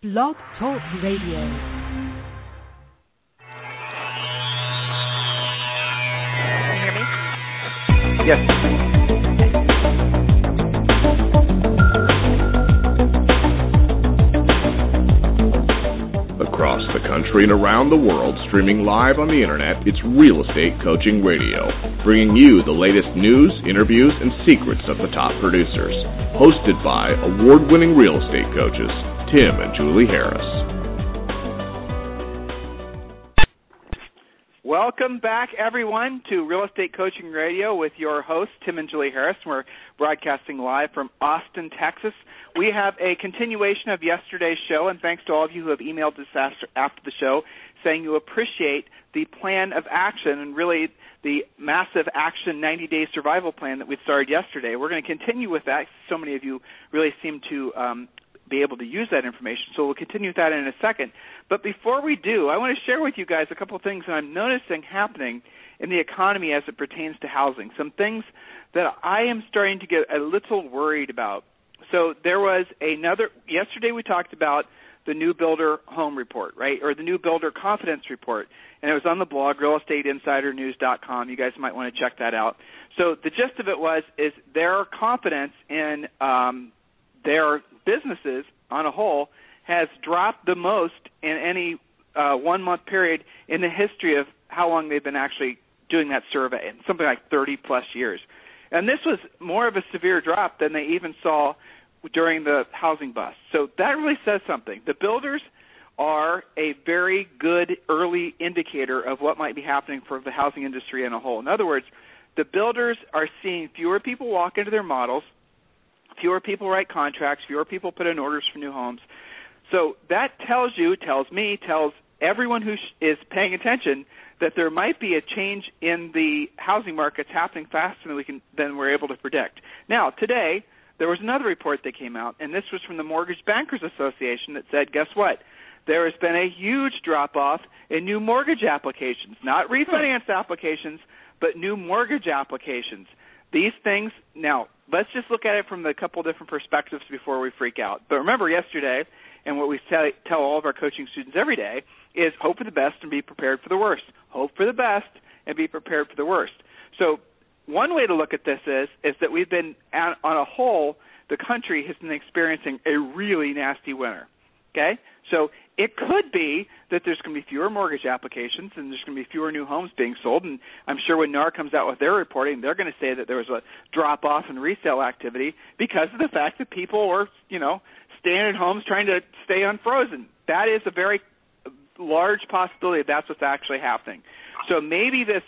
Blog Talk Radio. Can you hear me? Yes. Across the country and around the world, streaming live on the internet, it's Real Estate Coaching Radio, bringing you the latest news, interviews, and secrets of the top producers. Hosted by award winning real estate coaches, Tim and Julie Harris. Welcome back, everyone, to Real Estate Coaching Radio with your hosts, Tim and Julie Harris. We're broadcasting live from Austin, Texas. We have a continuation of yesterday's show, and thanks to all of you who have emailed us after, after the show saying you appreciate the plan of action and really the massive action 90 day survival plan that we started yesterday. We're going to continue with that. So many of you really seem to um, be able to use that information. So we'll continue with that in a second. But before we do, I want to share with you guys a couple of things that I'm noticing happening in the economy as it pertains to housing. Some things that I am starting to get a little worried about. So there was another yesterday we talked about the new builder home report, right? Or the new builder confidence report. And it was on the blog realestateinsidernews.com. You guys might want to check that out. So the gist of it was is their confidence in um, their businesses on a whole has dropped the most in any uh, one month period in the history of how long they've been actually doing that survey, something like 30 plus years. And this was more of a severe drop than they even saw during the housing bust. So that really says something. The builders are a very good early indicator of what might be happening for the housing industry in a whole. In other words, the builders are seeing fewer people walk into their models, fewer people write contracts, fewer people put in orders for new homes. So that tells you, tells me, tells everyone who is paying attention that there might be a change in the housing markets happening faster than we can than we're able to predict. Now, today there was another report that came out, and this was from the Mortgage Bankers Association that said, guess what? There has been a huge drop off in new mortgage applications, not hmm. refinance applications, but new mortgage applications. These things, now, let's just look at it from a couple different perspectives before we freak out. But remember yesterday, and what we tell, tell all of our coaching students every day, is hope for the best and be prepared for the worst. Hope for the best and be prepared for the worst. So one way to look at this is is that we've been on a whole the country has been experiencing a really nasty winter. Okay? So it could be that there's going to be fewer mortgage applications and there's going to be fewer new homes being sold. And I'm sure when NAR comes out with their reporting, they're going to say that there was a drop off in resale activity because of the fact that people were, you know, staying at homes trying to stay unfrozen. That is a very large possibility that that's what's actually happening. So maybe this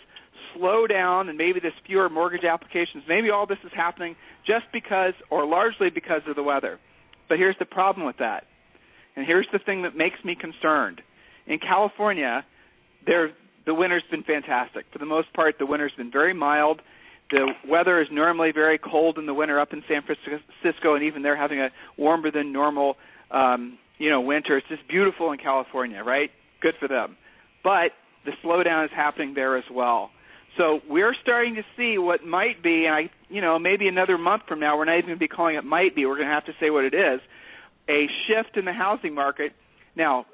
slowdown and maybe this fewer mortgage applications, maybe all this is happening just because or largely because of the weather. But here's the problem with that. And here's the thing that makes me concerned. In California, there the winter's been fantastic. For the most part, the winter's been very mild. The weather is normally very cold in the winter up in San Francisco, and even they're having a warmer than normal, um, you know, winter. It's just beautiful in California, right? Good for them. But the slowdown is happening there as well. So we're starting to see what might be, and I, you know, maybe another month from now, we're not even going to be calling it might be. We're going to have to say what it is, a shift in the housing market. Now,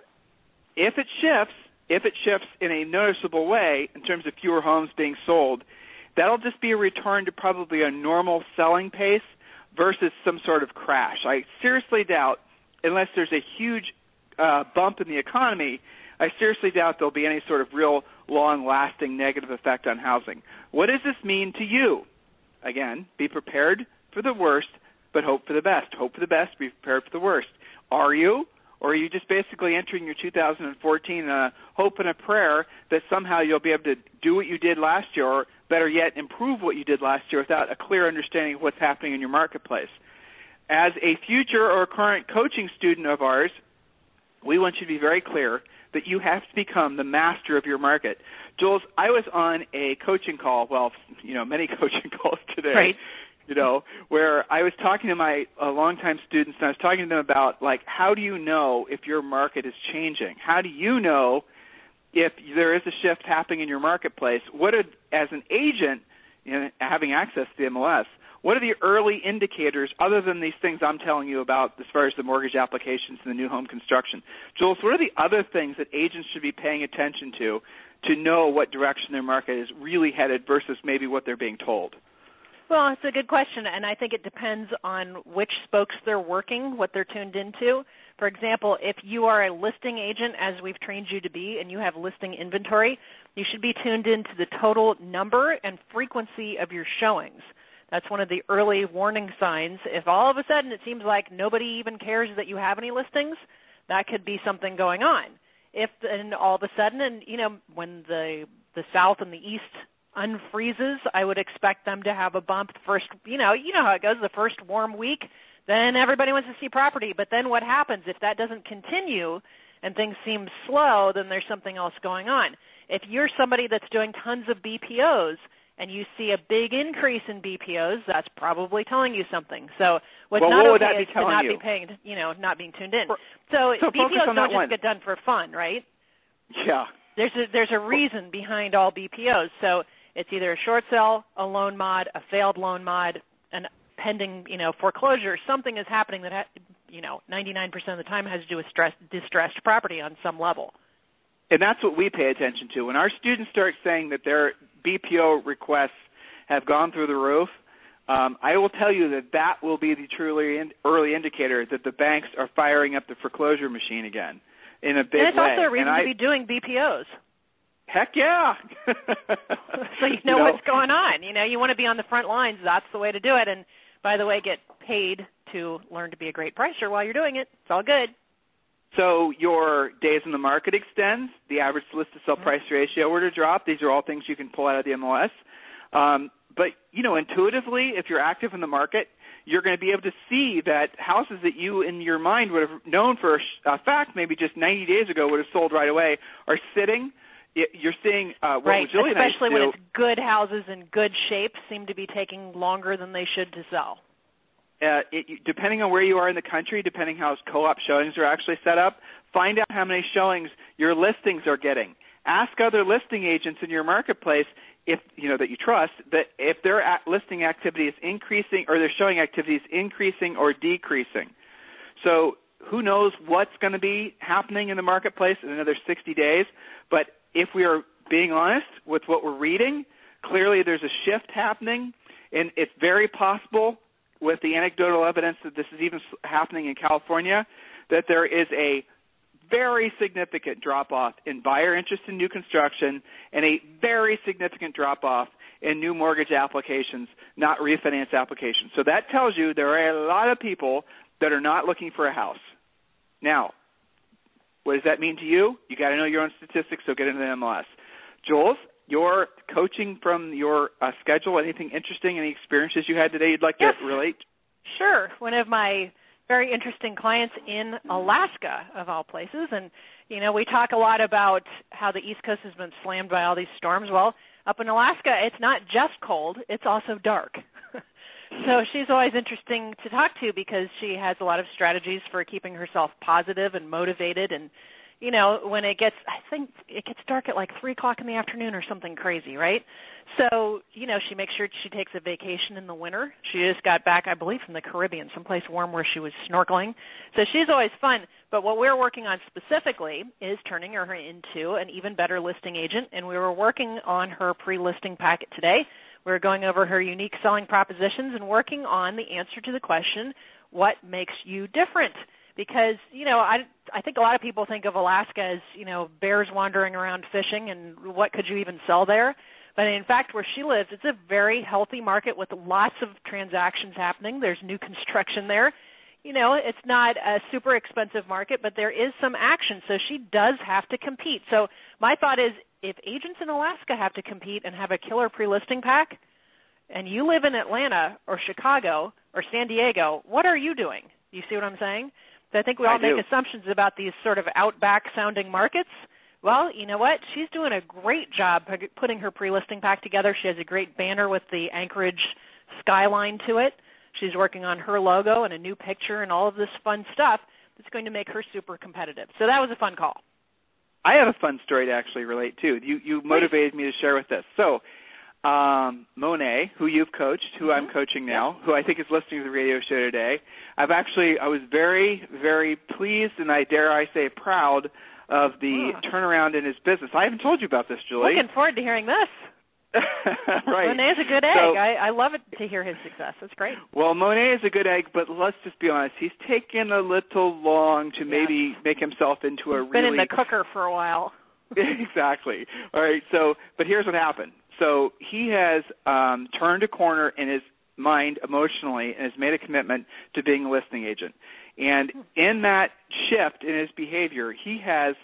if it shifts, if it shifts in a noticeable way in terms of fewer homes being sold, that'll just be a return to probably a normal selling pace versus some sort of crash. I seriously doubt, unless there's a huge uh, bump in the economy, I seriously doubt there'll be any sort of real long lasting negative effect on housing. What does this mean to you? Again, be prepared for the worst, but hope for the best. Hope for the best, be prepared for the worst. Are you? Or are you just basically entering your 2014 in uh, a hope and a prayer that somehow you'll be able to do what you did last year, or better yet, improve what you did last year without a clear understanding of what's happening in your marketplace? As a future or current coaching student of ours, we want you to be very clear that you have to become the master of your market. Jules, I was on a coaching call, well, you know, many coaching calls today. Right. You know, where I was talking to my uh, longtime students, and I was talking to them about like, how do you know if your market is changing? How do you know if there is a shift happening in your marketplace? What, are, as an agent, you know, having access to the MLS, what are the early indicators other than these things I'm telling you about as far as the mortgage applications and the new home construction? Jules, what are the other things that agents should be paying attention to to know what direction their market is really headed versus maybe what they're being told? Well, it's a good question, and I think it depends on which spokes they're working, what they're tuned into. For example, if you are a listing agent, as we've trained you to be, and you have listing inventory, you should be tuned into the total number and frequency of your showings. That's one of the early warning signs. If all of a sudden it seems like nobody even cares that you have any listings, that could be something going on. If then all of a sudden, and you know, when the the South and the East unfreezes, I would expect them to have a bump first. You know, you know how it goes. The first warm week, then everybody wants to see property. But then what happens if that doesn't continue and things seem slow? Then there's something else going on. If you're somebody that's doing tons of BPOs and you see a big increase in BPOs, that's probably telling you something. So what's well, not what okay is to not you? be paying, you know, not being tuned in. So, so BPOs don't just one. get done for fun, right? Yeah. There's a, there's a reason behind all BPOs. So it's either a short sale, a loan mod, a failed loan mod, an pending, you know, foreclosure. Something is happening that, ha- you know, 99% of the time has to do with stress, distressed property on some level. And that's what we pay attention to. When our students start saying that their BPO requests have gone through the roof, um, I will tell you that that will be the truly in, early indicator that the banks are firing up the foreclosure machine again in a big way. and it's way. also a reason and to I, be doing BPOs. Heck yeah! so you know, you know what's going on. You know, you want to be on the front lines. That's the way to do it. And by the way, get paid to learn to be a great pricer while you're doing it. It's all good. So your days in the market extends. The average list to sell Mm-hmm. price ratio were to drop. These are all things you can pull out of the MLS. Um, but you know, intuitively, if you're active in the market, you're going to be able to see that houses that you, in your mind, would have known for a fact maybe just 90 days ago would have sold right away are sitting you're seeing uh, what right, was really especially nice when it's good houses in good shape seem to be taking longer than they should to sell. Uh, it, depending on where you are in the country, depending how co-op showings are actually set up, find out how many showings your listings are getting. Ask other listing agents in your marketplace if you know that you trust that if their listing activity is increasing or their showing activity is increasing or decreasing. So who knows what's going to be happening in the marketplace in another 60 days? But if we are being honest with what we're reading, clearly there's a shift happening, and it's very possible with the anecdotal evidence that this is even happening in California that there is a very significant drop off in buyer interest in new construction and a very significant drop off in new mortgage applications, not refinance applications. So that tells you there are a lot of people that are not looking for a house. Now, what does that mean to you? You got to know your own statistics, so get into the MLS. Jules, your coaching from your uh, schedule, anything interesting, any experiences you had today you'd like yes. to relate? Sure. One of my very interesting clients in Alaska, of all places. And, you know, we talk a lot about how the East Coast has been slammed by all these storms. Well, up in Alaska, it's not just cold, it's also dark. so she's always interesting to talk to because she has a lot of strategies for keeping herself positive and motivated and you know, when it gets, I think it gets dark at like three o'clock in the afternoon or something crazy, right? So, you know, she makes sure she takes a vacation in the winter. She just got back, I believe, from the Caribbean, someplace warm where she was snorkeling. So she's always fun. But what we're working on specifically is turning her into an even better listing agent, and we were working on her pre-listing packet today. We are going over her unique selling propositions and working on the answer to the question, what makes you different? because you know I I think a lot of people think of Alaska as you know bears wandering around fishing and what could you even sell there. But in fact, where she lives, it's a very healthy market with lots of transactions happening. There's new construction there. You know, it's not a super expensive market, but there is some action. So she does have to compete. So my thought is if agents in Alaska have to compete and have a killer pre-listing pack, and you live in Atlanta or Chicago or San Diego, what are you doing? You see what I'm saying? So I think we all I make do. assumptions about these sort of outback sounding markets. Well, you know what? She's doing a great job putting her pre-listing pack together. She has a great banner with the Anchorage skyline to it. She's working on her logo and a new picture and all of this fun stuff that's going to make her super competitive. So that was a fun call. I have a fun story to actually relate to. You you motivated me to share with this. So um, Monet, who you've coached, who I'm coaching now, who I think is listening to the radio show today. I've actually, I was very, very pleased and I dare I say proud of the Oh. turnaround in his business. I haven't told you about this, Julie. Looking forward to hearing this. right. Monet's a good egg. So- I, I love it to hear his success. That's great. Well, Monet is a good egg, but let's just be honest. He's taken a little long to maybe make himself into a He's been really in the cooker for a while. exactly. All right. So, but here's what happened. So he has um, turned a corner in his mind emotionally and has made a commitment to being a listing agent. And in that shift in his behavior, he has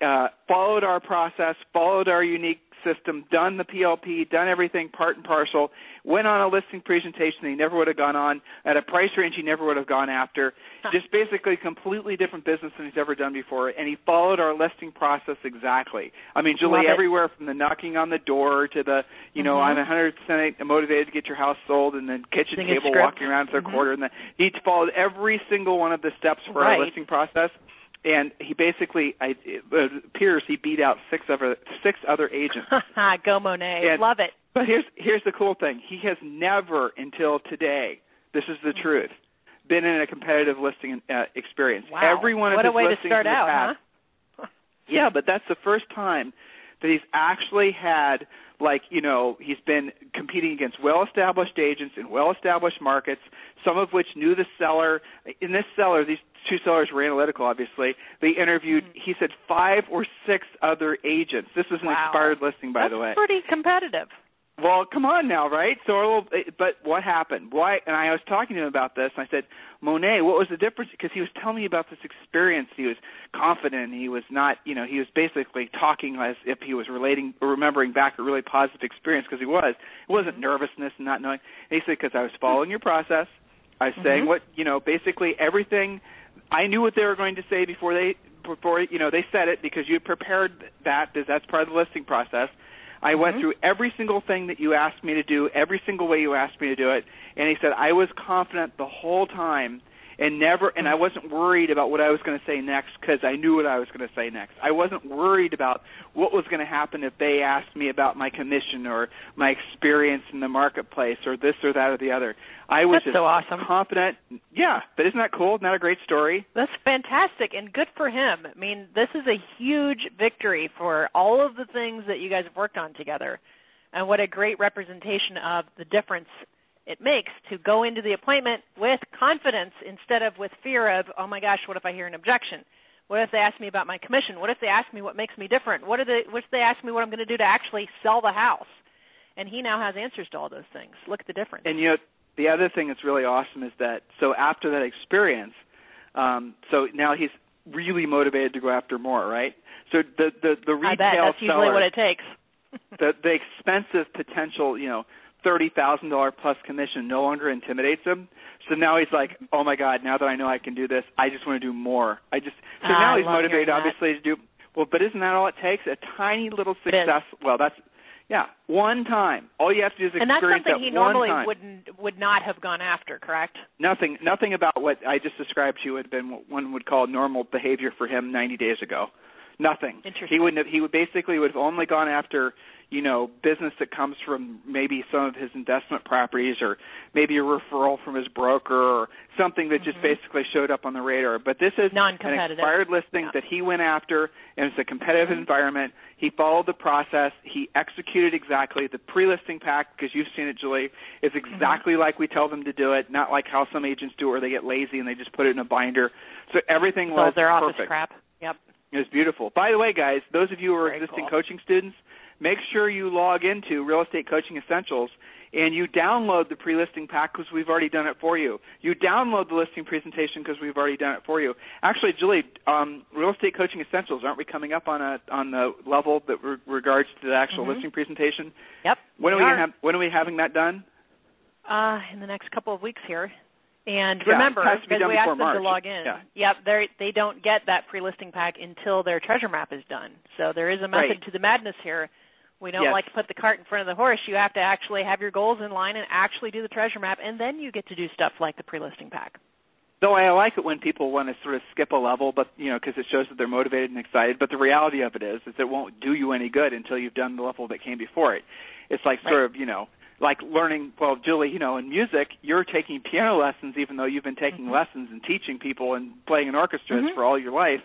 uh, followed our process, followed our unique system, done the PLP, done everything part and parcel, went on a listing presentation that he never would have gone on, at a price range he never would have gone after, just basically completely different business than he's ever done before, and he followed our listing process exactly. I mean, Julie, everywhere from the knocking on the door to the, you know, Mhm. I'm 100% motivated to get your house sold, and then kitchen Sing a table walking around to the Mhm. quarter, and the, he followed every single one of the steps for Right. our listing process and he basically I, it appears he beat out six other six other agents. Go Monet. And- love it. But here's here's the cool thing: he has never until today. This is the truth. Been in a competitive listing uh, experience. Wow. Every one of what a his way to start out, past, huh? yeah, but that's the first time that he's actually had like, you know, he's been competing against well-established agents in well-established markets, some of which knew the seller. In this seller, these two sellers were analytical, obviously. They interviewed, mm-hmm. he said, five or six other agents. This is an Wow. expired listing, by That's the way. pretty competitive. Well, come on now, right? So, little, but what happened? Why? And I was talking to him about this, and I said, Monet, what was the difference? Because he was telling me about this experience. He was confident. He was not, you know, he was basically talking as if he was relating, or remembering back a really positive experience. Because he was. It wasn't nervousness and not knowing. And he said, because I was following your process. I was saying Mhm. what, you know, basically everything. I knew what they were going to say before they, before you know, they said it because you prepared that because that's part of the listing process. I went Mhm. through every single thing that you asked me to do, every single way you asked me to do it, and he said I was confident the whole time and never and I wasn't worried about what I was going to say next cuz I knew what I was going to say next. I wasn't worried about what was going to happen if they asked me about my commission or my experience in the marketplace or this or that or the other. I was That's just so awesome. confident. Yeah, but isn't that cool? Not a great story? That's fantastic and good for him. I mean, this is a huge victory for all of the things that you guys have worked on together. And what a great representation of the difference it makes to go into the appointment with confidence instead of with fear of, oh my gosh, what if I hear an objection? What if they ask me about my commission? What if they ask me what makes me different? What if they, what if they ask me what I'm going to do to actually sell the house? And he now has answers to all those things. Look at the difference. And you know, the other thing that's really awesome is that so after that experience, um, so now he's really motivated to go after more, right? So the the the retail I bet that's usually what it takes. the the expensive potential, you know, thirty thousand dollar plus commission no longer intimidates him. So now he's like, oh my god, now that I know I can do this, I just want to do more. I just so Ah, now I he's motivated, obviously, to do. Well, but isn't that all it takes? A tiny little success. Well, that's yeah, one time. All you have to do is and that's something that he normally time. wouldn't would not have gone after, correct? Nothing, nothing about what I just described to you had been what one would call normal behavior for him 90 days ago. Nothing. Interesting. He wouldn't have. He would basically would have only gone after, you know, business that comes from maybe some of his investment properties, or maybe a referral from his broker, or something that just Mhm. basically showed up on the radar. But this is an expired listing Yeah. that he went after, and it's a competitive Mhm. environment. He followed the process. He executed exactly the pre-listing pack because you've seen it, Julie. Is Mm-hmm. exactly like we tell them to do it, not like how some agents do it, where they get lazy and they just put it in a binder. So everything was Sold their office perfect. crap. Yep. It was beautiful. By the way, guys, those of you who are Very existing cool. coaching students, make sure you log into Real Estate Coaching Essentials and you download the pre-listing pack because we've already done it for you. You download the listing presentation because we've already done it for you. Actually, Julie, um, Real Estate Coaching Essentials, aren't we coming up on a on the level that re- regards to the actual Mhm. listing presentation? Yep. When are we we are. gonna have, when are we having that done? Uh, in the next couple of weeks here. And Yeah, remember, has to be because we asked them to log in. Yeah. Yep, they they don't get that pre-listing pack until their treasure map is done. So there is a method Right. to the madness here. We don't Yes. like to put the cart in front of the horse. You have to actually have your goals in line and actually do the treasure map, and then you get to do stuff like the pre-listing pack. Though I like it when people want to sort of skip a level, but you know, because it shows that they're motivated and excited. But the reality of it is, is it won't do you any good until you've done the level that came before it. It's like sort of you know, like learning. Well, Julie, you know, in music, you're taking piano lessons, even though you've been taking mm-hmm. lessons and teaching people and playing in orchestras mm-hmm. for all your life.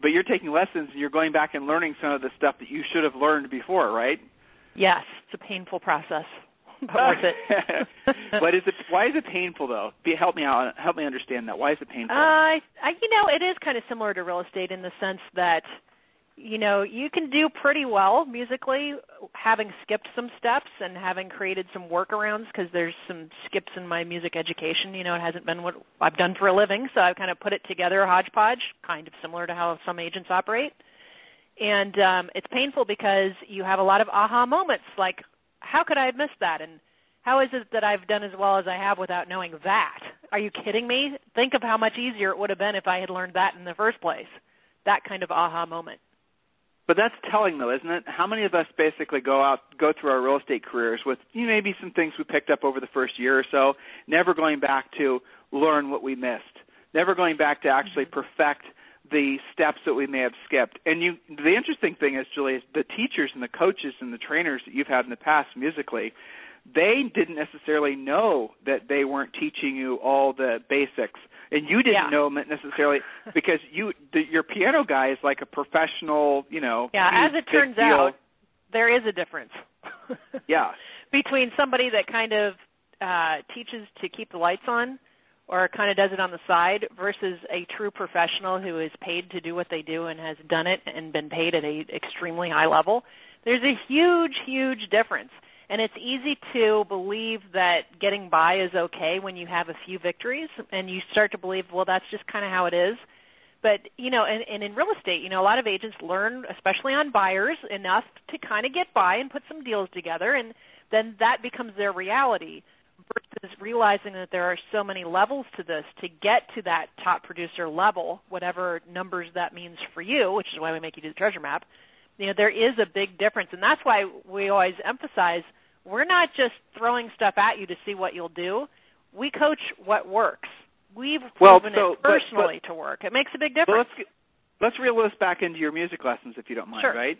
But you're taking lessons and you're going back and learning some of the stuff that you should have learned before, right? Yes, it's a painful process. but worth it. but is it? Why is it painful though? Be, help me out. Help me understand that. Why is it painful? Uh, I, you know, it is kind of similar to real estate in the sense that, you know, you can do pretty well musically, having skipped some steps and having created some workarounds because there's some skips in my music education. You know, it hasn't been what I've done for a living, so I've kind of put it together hodgepodge, kind of similar to how some agents operate. And um, it's painful because you have a lot of aha moments, like how could I have missed that? And how is it that I've done as well as I have without knowing that? Are you kidding me? Think of how much easier it would have been if I had learned that in the first place. That kind of aha moment. But that's telling, though, isn't it? How many of us basically go out, go through our real estate careers with you know, maybe some things we picked up over the first year or so, never going back to learn what we missed, never going back to actually mm-hmm. perfect the steps that we may have skipped. And you, the interesting thing is, Julie, is the teachers and the coaches and the trainers that you've had in the past musically, they didn't necessarily know that they weren't teaching you all the basics and you didn't yeah. know necessarily because you the, your piano guy is like a professional you know yeah as it turns deal. out there is a difference yeah between somebody that kind of uh teaches to keep the lights on or kind of does it on the side versus a true professional who is paid to do what they do and has done it and been paid at a extremely high level there's a huge huge difference and it's easy to believe that getting by is okay when you have a few victories and you start to believe well that's just kind of how it is but you know and, and in real estate you know a lot of agents learn especially on buyers enough to kind of get by and put some deals together and then that becomes their reality versus realizing that there are so many levels to this to get to that top producer level, whatever numbers that means for you, which is why we make you do the treasure map. You know, there is a big difference, and that's why we always emphasize we're not just throwing stuff at you to see what you'll do. We coach what works. We've well, proven so, it personally but, but, to work. It makes a big difference. let's let's reel this back into your music lessons, if you don't mind, sure. right?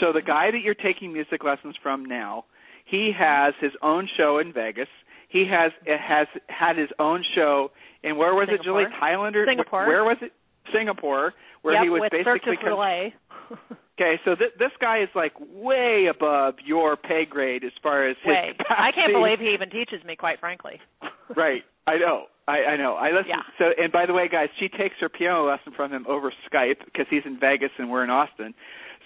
So the guy that you're taking music lessons from now, he has his own show in Vegas. He has has had his own show in where was Singapore. it, Julie? Thailand or Singapore. Where was it? Singapore, where yep, he was basically. Cirque du Soleil. Okay, so th- this guy is like way above your pay grade as far as his way. capacity. I can't believe he even teaches me, quite frankly. right, I know, I, I know. I listen. Yeah. So, and by the way, guys, she takes her piano lesson from him over Skype because he's in Vegas and we're in Austin.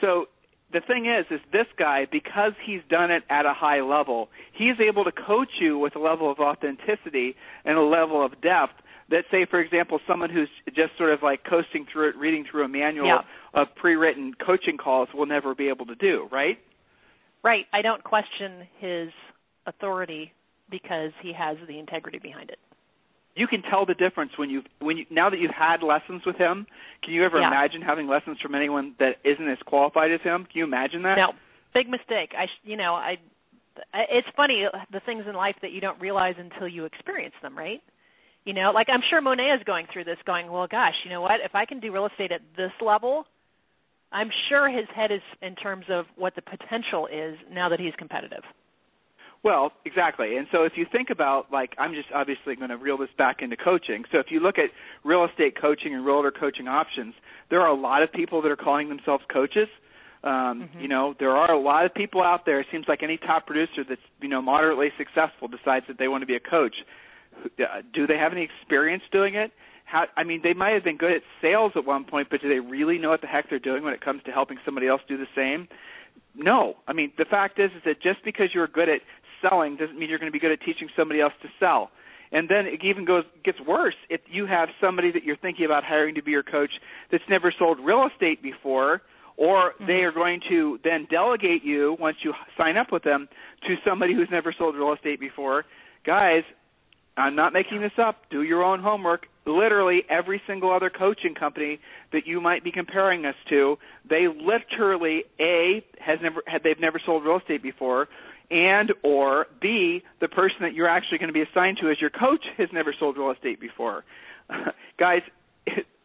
So the thing is, is this guy because he's done it at a high level, he's able to coach you with a level of authenticity and a level of depth that say for example someone who's just sort of like coasting through it reading through a manual yeah. of pre-written coaching calls will never be able to do right? Right. I don't question his authority because he has the integrity behind it. You can tell the difference when you've when you now that you've had lessons with him can you ever yeah. imagine having lessons from anyone that isn't as qualified as him? Can you imagine that? No. Big mistake. I you know i it's funny the things in life that you don't realize until you experience them right you know, like I'm sure Monet is going through this, going, well, gosh, you know what? If I can do real estate at this level, I'm sure his head is in terms of what the potential is now that he's competitive. Well, exactly. And so if you think about, like, I'm just obviously going to reel this back into coaching. So if you look at real estate coaching and realtor coaching options, there are a lot of people that are calling themselves coaches. Um, mm-hmm. You know, there are a lot of people out there. It seems like any top producer that's you know moderately successful decides that they want to be a coach. Do they have any experience doing it? How, I mean, they might have been good at sales at one point, but do they really know what the heck they're doing when it comes to helping somebody else do the same? No. I mean, the fact is, is that just because you're good at selling doesn't mean you're going to be good at teaching somebody else to sell. And then it even goes gets worse if you have somebody that you're thinking about hiring to be your coach that's never sold real estate before, or mm-hmm. they are going to then delegate you once you sign up with them to somebody who's never sold real estate before. Guys, I'm not making this up. Do your own homework. Literally every single other coaching company that you might be comparing us to, they literally a has never had they've never sold real estate before, and or b the person that you're actually going to be assigned to as your coach has never sold real estate before. guys,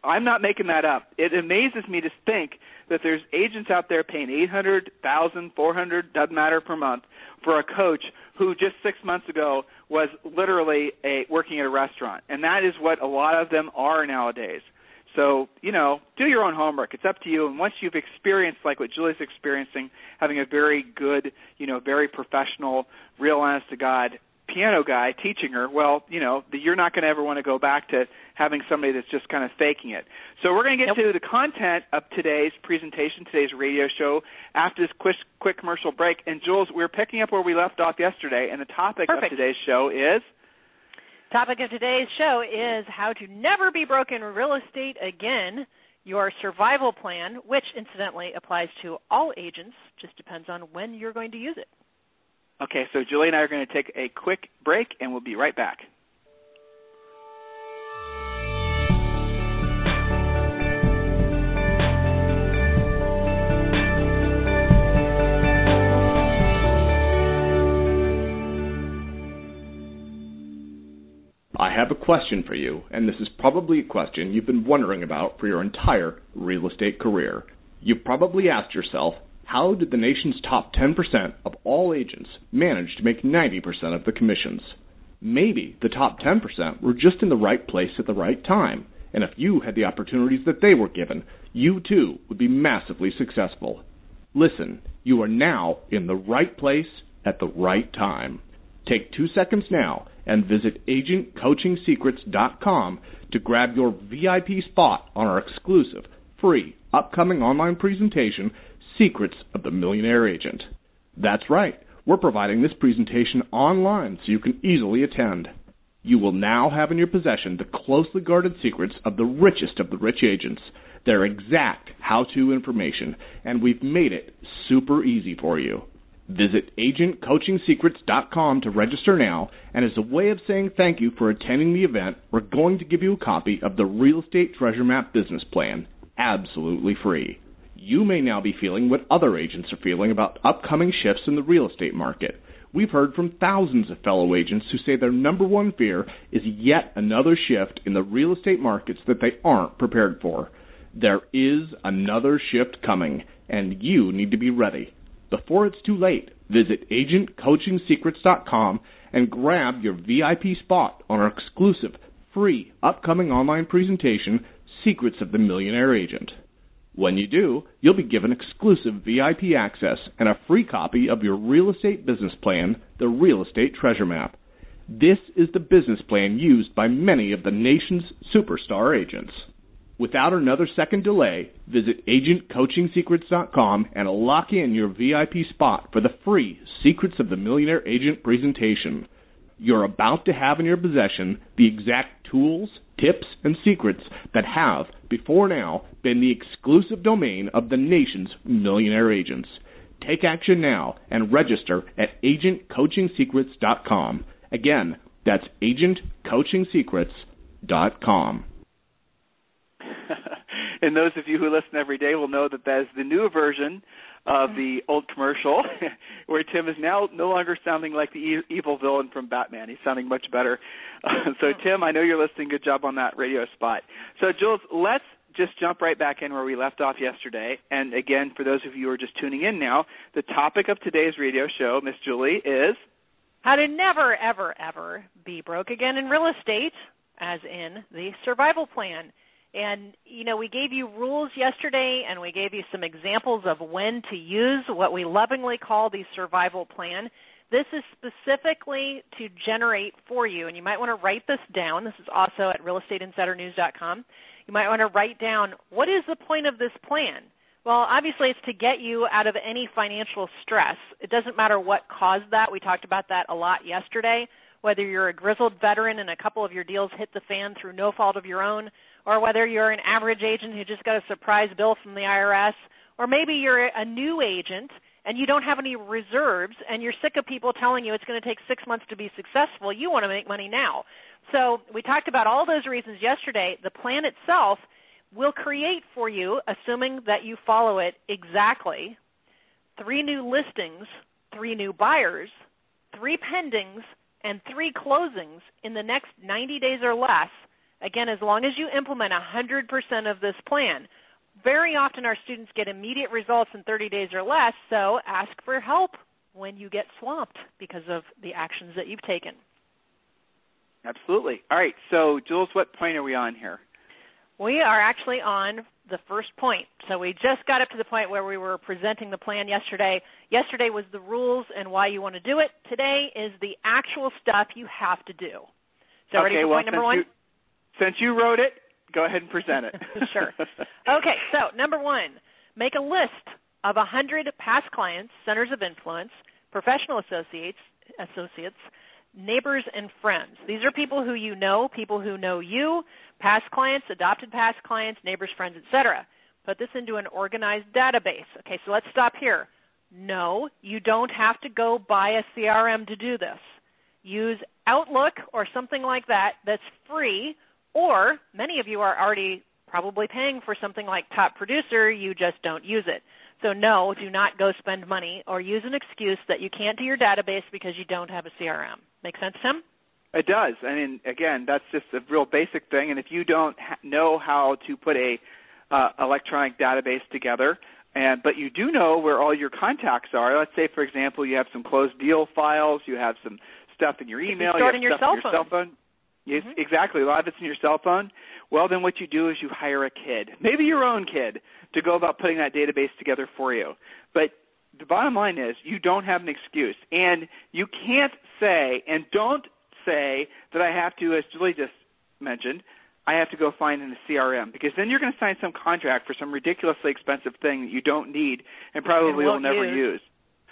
I'm not making that up. It amazes me to think that there's agents out there paying eight hundred thousand, four hundred, doesn't matter per month for a coach who just six months ago was literally a working at a restaurant, and that is what a lot of them are nowadays. So, you know, do your own homework. It's up to you. And once you've experienced like what Julie's experiencing, having a very good, you know, very professional, real honest to God piano guy teaching her, well, you know, you're not going to ever want to go back to having somebody that's just kind of faking it. So we're going to get to the content of today's presentation, today's radio show, after this quick, quick commercial break. And Jules, we're picking up where we left off yesterday, and the topic Perfect. of today's show is. Topic of today's show is how to never be broke in real estate again. Your survival plan, which incidentally applies to all agents, just depends on when you're going to use it. Okay, so Julie and I are going to take a quick break, and we'll be right back. I have a question for you, and this is probably a question you've been wondering about for your entire real estate career. You've probably asked yourself, how did the nation's top 10% of all agents manage to make 90% of the commissions? Maybe the top 10% were just in the right place at the right time, and if you had the opportunities that they were given, you too would be massively successful. Listen, you are now in the right place at the right time. Take two seconds now and visit agentcoachingsecrets.com to grab your VIP spot on our exclusive, free, upcoming online presentation Secrets of the Millionaire Agent. That's right, we're providing this presentation online so you can easily attend. You will now have in your possession the closely guarded secrets of the richest of the rich agents, their exact how to information, and we've made it super easy for you. Visit agentcoachingsecrets.com to register now, and as a way of saying thank you for attending the event, we're going to give you a copy of the Real Estate Treasure Map Business Plan, absolutely free you may now be feeling what other agents are feeling about upcoming shifts in the real estate market. We've heard from thousands of fellow agents who say their number one fear is yet another shift in the real estate markets that they aren't prepared for. There is another shift coming, and you need to be ready. Before it's too late, visit agentcoachingsecrets.com and grab your VIP spot on our exclusive, free, upcoming online presentation, Secrets of the Millionaire Agent. When you do, you'll be given exclusive VIP access and a free copy of your real estate business plan, the Real Estate Treasure Map. This is the business plan used by many of the nation's superstar agents. Without another second delay, visit agentcoachingsecrets.com and lock in your VIP spot for the free Secrets of the Millionaire Agent presentation. You're about to have in your possession the exact tools, tips, and secrets that have, before now, been the exclusive domain of the nation's millionaire agents. Take action now and register at agentcoachingsecrets.com. Again, that's agentcoachingsecrets.com. and those of you who listen every day will know that that is the new version of the old commercial where Tim is now no longer sounding like the e- evil villain from Batman. He's sounding much better. Uh, so Tim, I know you're listening. Good job on that radio spot. So Jules, let's just jump right back in where we left off yesterday. And again, for those of you who are just tuning in now, the topic of today's radio show, Miss Julie, is how to never, ever, ever be broke again in real estate, as in the survival plan. And, you know, we gave you rules yesterday and we gave you some examples of when to use what we lovingly call the survival plan. This is specifically to generate for you, and you might want to write this down. This is also at realestateinsidernews.com. You might want to write down what is the point of this plan? Well, obviously, it's to get you out of any financial stress. It doesn't matter what caused that. We talked about that a lot yesterday. Whether you're a grizzled veteran and a couple of your deals hit the fan through no fault of your own, or whether you're an average agent who just got a surprise bill from the IRS, or maybe you're a new agent and you don't have any reserves and you're sick of people telling you it's going to take six months to be successful, you want to make money now. So we talked about all those reasons yesterday. The plan itself will create for you, assuming that you follow it exactly, three new listings, three new buyers, three pendings, and three closings in the next 90 days or less Again, as long as you implement 100% of this plan, very often our students get immediate results in 30 days or less, so ask for help when you get swamped because of the actions that you've taken. Absolutely. All right, so Jules, what point are we on here? We are actually on the first point. So we just got up to the point where we were presenting the plan yesterday. Yesterday was the rules and why you want to do it. Today is the actual stuff you have to do. So okay, ready for well, point number one? You, since you wrote it, go ahead and present it. sure. Okay, so number one, make a list of 100 past clients, centers of influence, professional associates, associates, neighbors, and friends. These are people who you know, people who know you, past clients, adopted past clients, neighbors, friends, etc. Put this into an organized database. Okay, so let's stop here. No, you don't have to go buy a CRM to do this. Use Outlook or something like that that's free, or many of you are already probably paying for something like Top Producer, you just don't use it. So no, do not go spend money or use an excuse that you can't do your database because you don't have a CRM. Make sense, Tim? It does. I mean, again, that's just a real basic thing. And if you don't ha- know how to put a uh, electronic database together, and but you do know where all your contacts are. Let's say, for example, you have some closed deal files, you have some stuff in your email, you, have in your stuff in your phone. cell phone. Yes, mm-hmm. exactly. A lot of it's in your cell phone. Well, then what you do is you hire a kid, maybe your own kid, to go about putting that database together for you. But the bottom line is you don't have an excuse, and you can't say and don't say that I have to, as Julie just mentioned, I have to go find in a CRM because then you're going to sign some contract for some ridiculously expensive thing that you don't need and probably and will never use. use.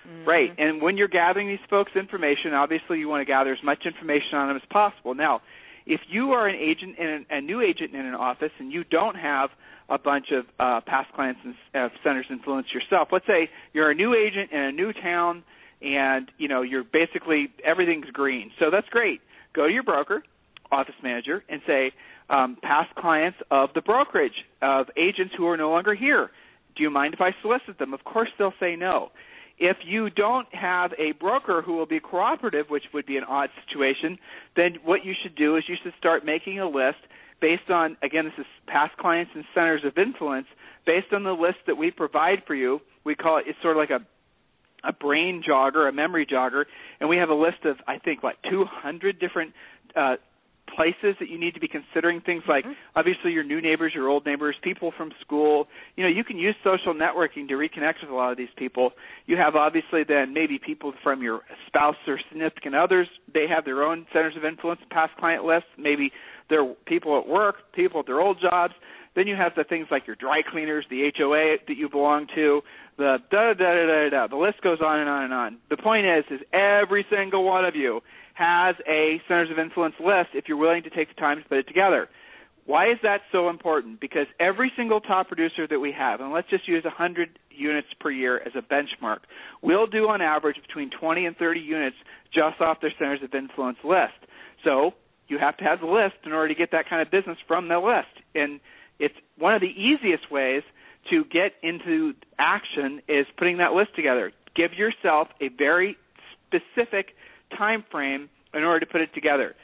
Mm-hmm. Right. And when you're gathering these folks' information, obviously you want to gather as much information on them as possible. Now, if you are an agent in a new agent in an office and you don't have a bunch of uh, past clients and uh, centers influence yourself, let's say you're a new agent in a new town and you know you're basically everything's green. So that's great. Go to your broker, office manager, and say, um, past clients of the brokerage of agents who are no longer here. Do you mind if I solicit them? Of course, they'll say no. If you don't have a broker who will be cooperative, which would be an odd situation, then what you should do is you should start making a list based on, again, this is past clients and centers of influence, based on the list that we provide for you. We call it, it's sort of like a a brain jogger, a memory jogger, and we have a list of I think like 200 different uh, places that you need to be considering things like mm-hmm. obviously your new neighbors, your old neighbors, people from school. You know, you can use social networking to reconnect with a lot of these people. You have obviously then maybe people from your spouse or significant others. They have their own centers of influence, past client lists. Maybe they're people at work, people at their old jobs. Then you have the things like your dry cleaners, the HOA that you belong to, the da da da da da. The list goes on and on and on. The point is, is every single one of you has a centers of influence list if you're willing to take the time to put it together. Why is that so important? Because every single top producer that we have, and let's just use 100 units per year as a benchmark, will do on average between 20 and 30 units just off their centers of influence list. So you have to have the list in order to get that kind of business from the list. And it's one of the easiest ways to get into action is putting that list together. Give yourself a very specific time frame in order to put it together.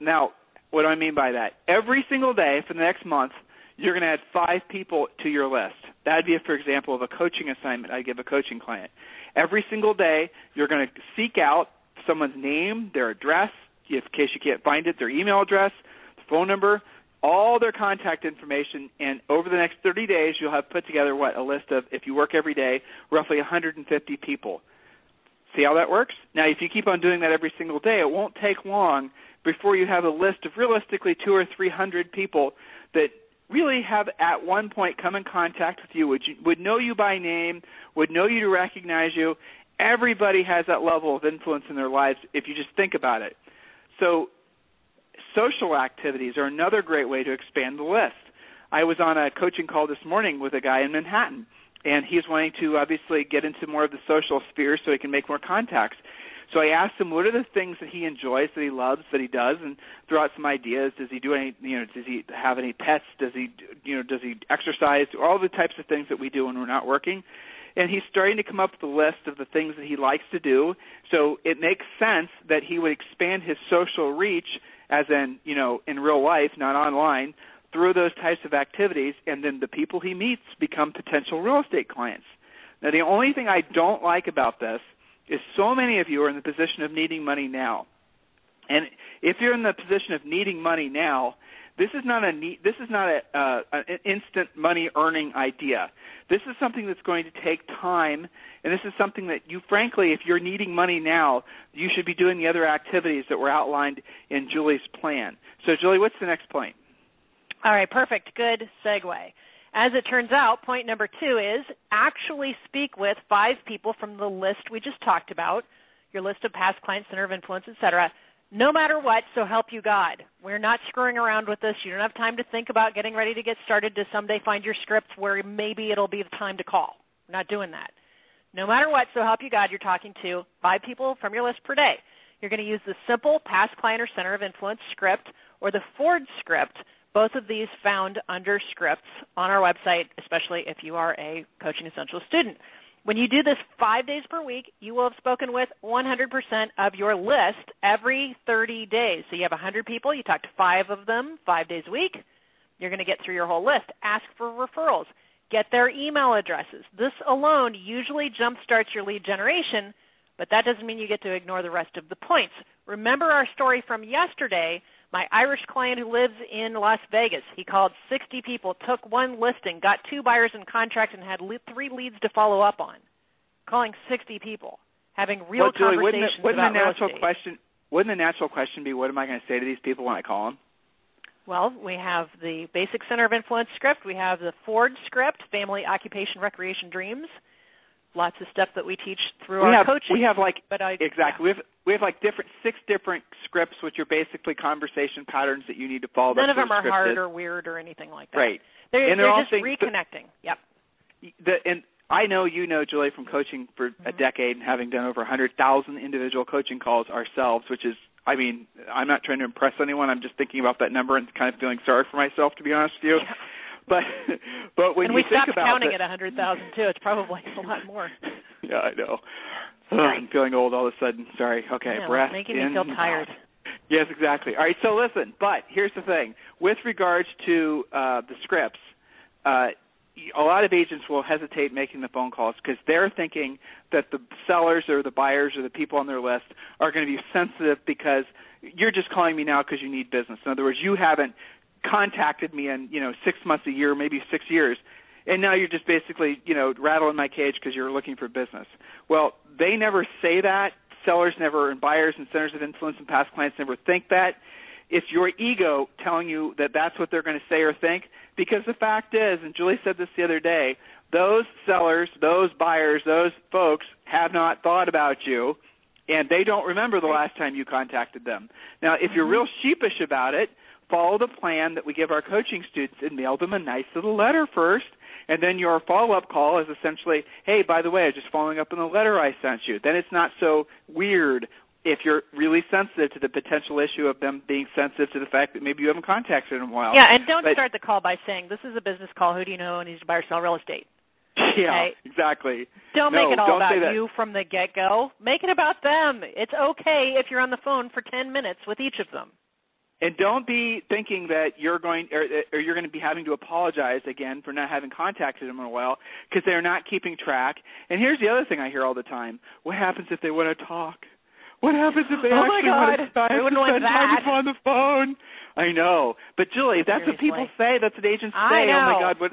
Now, what do I mean by that? Every single day for the next month, you're going to add five people to your list. That'd be, for example, of a coaching assignment I give a coaching client. Every single day, you're going to seek out someone's name, their address, in case you can't find it, their email address, phone number, all their contact information, and over the next 30 days, you'll have put together what a list of, if you work every day, roughly 150 people. See how that works? Now, if you keep on doing that every single day, it won't take long before you have a list of realistically two or three hundred people that really have at one point come in contact with you, would you, would know you by name, would know you to recognize you. Everybody has that level of influence in their lives if you just think about it. So social activities are another great way to expand the list. I was on a coaching call this morning with a guy in Manhattan, and he's wanting to obviously get into more of the social sphere so he can make more contacts. So I asked him what are the things that he enjoys, that he loves, that he does, and throw out some ideas. Does he do any, you know, does he have any pets? Does he, you know, does he exercise? All the types of things that we do when we're not working. And he's starting to come up with a list of the things that he likes to do. So it makes sense that he would expand his social reach as in, you know, in real life, not online, through those types of activities, and then the people he meets become potential real estate clients. Now, the only thing I don't like about this is so many of you are in the position of needing money now. And if you're in the position of needing money now, this is not a this is not a, uh, an instant money earning idea. This is something that's going to take time, and this is something that you, frankly, if you're needing money now, you should be doing the other activities that were outlined in Julie's plan. So, Julie, what's the next point? All right, perfect. Good segue. As it turns out, point number two is actually speak with five people from the list we just talked about, your list of past clients, center of influence, etc no matter what, so help you God. We're not screwing around with this. You don't have time to think about getting ready to get started to someday find your script where maybe it'll be the time to call. We're not doing that. No matter what, so help you God, you're talking to five people from your list per day. You're going to use the simple past client or center of influence script or the Ford script. Both of these found under scripts on our website, especially if you are a Coaching Essentials student. When you do this five days per week, you will have spoken with 100% of your list every 30 days. So you have 100 people, you talk to five of them five days a week. You're going to get through your whole list. Ask for referrals. Get their email addresses. This alone usually jumpstarts your lead generation, but that doesn't mean you get to ignore the rest of the points. Remember our story from yesterday my Irish client who lives in Las Vegas, he called 60 people, took one listing, got two buyers in contract, and had le- three leads to follow up on. Calling 60 people, having real well, Julie, conversations wouldn't the, wouldn't about the natural real estate. question wouldn't the natural question be what am I going to say to these people when I call them? Well, we have the basic center of influence script. We have the Ford script, family, occupation, recreation, dreams. Lots of stuff that we teach through we our have, coaching. We have like but I, exactly. We have we have like different six different scripts, which are basically conversation patterns that you need to follow. None of them are hard is. or weird or anything like that. Right. They're, And they're they're all just things reconnecting. Yep. The, and I know you know Julie from coaching for a Mm-hmm. decade and having done over 100,000 individual coaching calls ourselves, which is, I mean, I'm not trying to impress anyone. I'm just thinking about that number and kind of feeling sorry for myself, to be honest with you. But, but when and you we think stopped about counting the, at 100,000 too. It's probably a lot more. yeah, I know. Ugh, I'm feeling old all of a sudden. Sorry. Okay, yeah, breath making in me feel tired. Yes, exactly. All right, so listen, but here's the thing. With regards to uh, the scripts, uh, a lot of agents will hesitate making the phone calls because they're thinking that the sellers or the buyers or the people on their list are going to be sensitive because you're just calling me now because you need business. In other words, you haven't contacted me in you know six months, a year, maybe six years, and now you're just basically you know rattling my cage because you're looking for business. Well, they never say that. Sellers never, and buyers and centers of influence and past clients never think that. It's your ego telling you that that's what they're going to say or think. Because the fact is, and Julie said this the other day, those sellers, those buyers, those folks have not thought about you, and they don't remember the last time you contacted them. Now, if you're mm-hmm. real sheepish about it, follow the plan that we give our coaching students and mail them a nice little letter first. And then your follow-up call is essentially, hey, by the way, I'm just following up on the letter I sent you. Then it's not so weird if you're really sensitive to the potential issue of them being sensitive to the fact that maybe you haven't contacted them in a while. Yeah, and don't But- start the call by saying, this is a business call. Who do you know who needs to buy or sell real estate? Yeah, Okay. exactly. Don't No, make it all about you from the get-go. Make it about them. It's okay if you're on the phone for 10 minutes with each of them. And don't be thinking that you're going or, or you're going to be having to apologize again for not having contacted them in a while because they're not keeping track. And here's the other thing I hear all the time: What happens if they want to talk? What happens if they Oh actually want to spend spend time that. with you on the phone? I know, but Julie, that's what people say. That's what agents say. Oh my. God, what?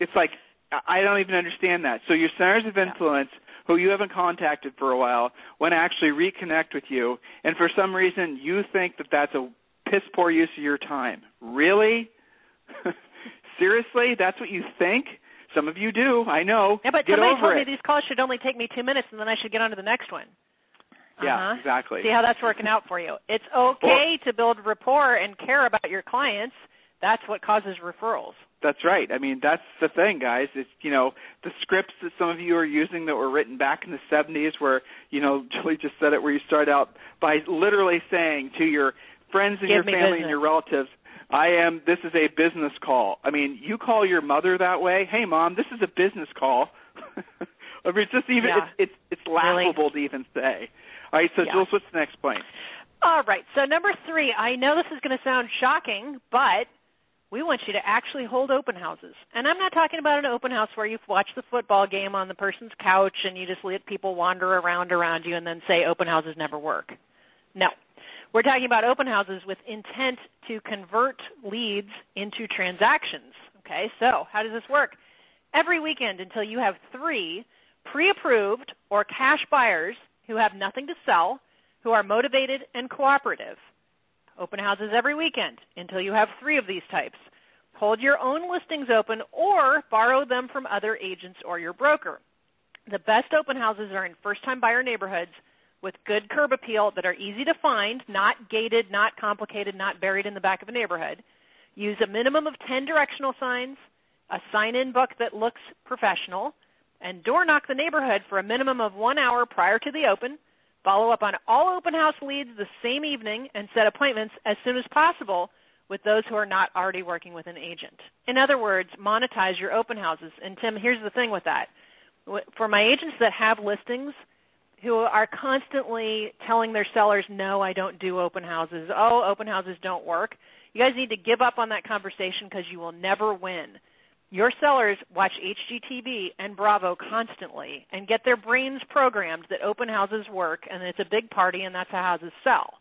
It's like I I don't even understand that. So your centers of influence, who you haven't contacted for a while, want to actually reconnect with you, and for some reason you think that that's a piss poor use of your time. Really? Seriously? That's what you think? Some of you do. I know. Yeah, but Get somebody told it. me these calls should only take me two minutes, and then I should get on to the next one. Yeah, Uh-huh. exactly. See how that's working out for you. It's okay to build rapport and care about your clients. That's what causes referrals. That's right. I mean, that's the thing, guys. It's you know the scripts that some of you are using that were written back in the '70s, where you know Julie just said it, where you start out by literally saying to your friends and Give your family business. and your relatives, "I am. This is a business call." I mean, you call your mother that way. Hey, mom, this is a business call. I mean, it's just even Yeah. it's it's it's Really? laughable to even say. All right, so Yeah. Jules, what's the next point? All right. So number three, I know this is going to sound shocking, but we want you to actually hold open houses. And I'm not talking about an open house where you watch the football game on the person's couch and you just let people wander around around you and then say open houses never work. No. We're talking about open houses with intent to convert leads into transactions. Okay, so how does this work? Every weekend until you have three pre approved or cash buyers who have nothing to sell, who are motivated and cooperative. Open houses every weekend until you have three of these types. Hold your own listings open or borrow them from other agents or your broker. The best open houses are in first time buyer neighborhoods with good curb appeal that are easy to find, not gated, not complicated, not buried in the back of a neighborhood. Use a minimum of 10 directional signs, a sign in book that looks professional, and door knock the neighborhood for a minimum of one hour prior to the open. Follow up on all open house leads the same evening and set appointments as soon as possible with those who are not already working with an agent. In other words, monetize your open houses. And Tim, here's the thing with that. For my agents that have listings who are constantly telling their sellers, no, I don't do open houses. Oh, open houses don't work. You guys need to give up on that conversation because you will never win. Your sellers watch HGTV and Bravo constantly and get their brains programmed that open houses work and it's a big party and that's how houses sell.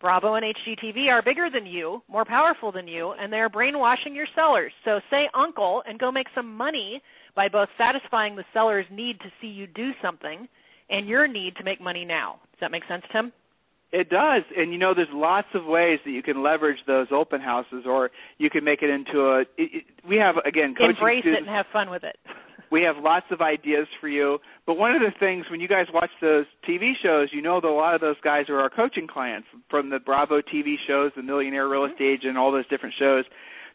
Bravo and HGTV are bigger than you, more powerful than you, and they're brainwashing your sellers. So say uncle and go make some money by both satisfying the seller's need to see you do something and your need to make money now. Does that make sense, Tim? It does, and you know, there's lots of ways that you can leverage those open houses, or you can make it into a. It, it, we have again coaching embrace students, it and have fun with it. we have lots of ideas for you, but one of the things when you guys watch those TV shows, you know that a lot of those guys are our coaching clients from the Bravo TV shows, the Millionaire Real Mm-hmm. Estate Agent, all those different shows.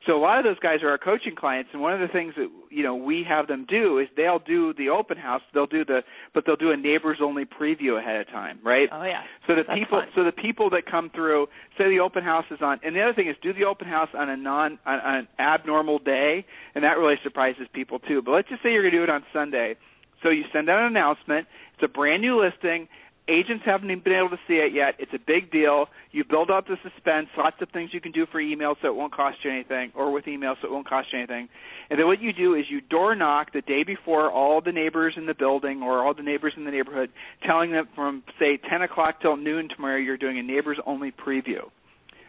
So a lot of those guys are our coaching clients, and one of the things that you know we have them do is they'll do the open house, they'll do the, but they'll do a neighbors only preview ahead of time, right? Oh yeah. So the That's people, fun. so the people that come through, say the open house is on, and the other thing is do the open house on a non, on, on an abnormal day, and that really surprises people too. But let's just say you're going to do it on Sunday. So you send out an announcement. It's a brand new listing. Agents haven't even been able to see it yet. It's a big deal. You build up the suspense. Lots of things you can do for email so it won't cost you anything, or with email so it won't cost you anything. And then what you do is you door knock the day before all the neighbors in the building or all the neighbors in the neighborhood, telling them from say 10 o'clock till noon tomorrow you're doing a neighbors only preview.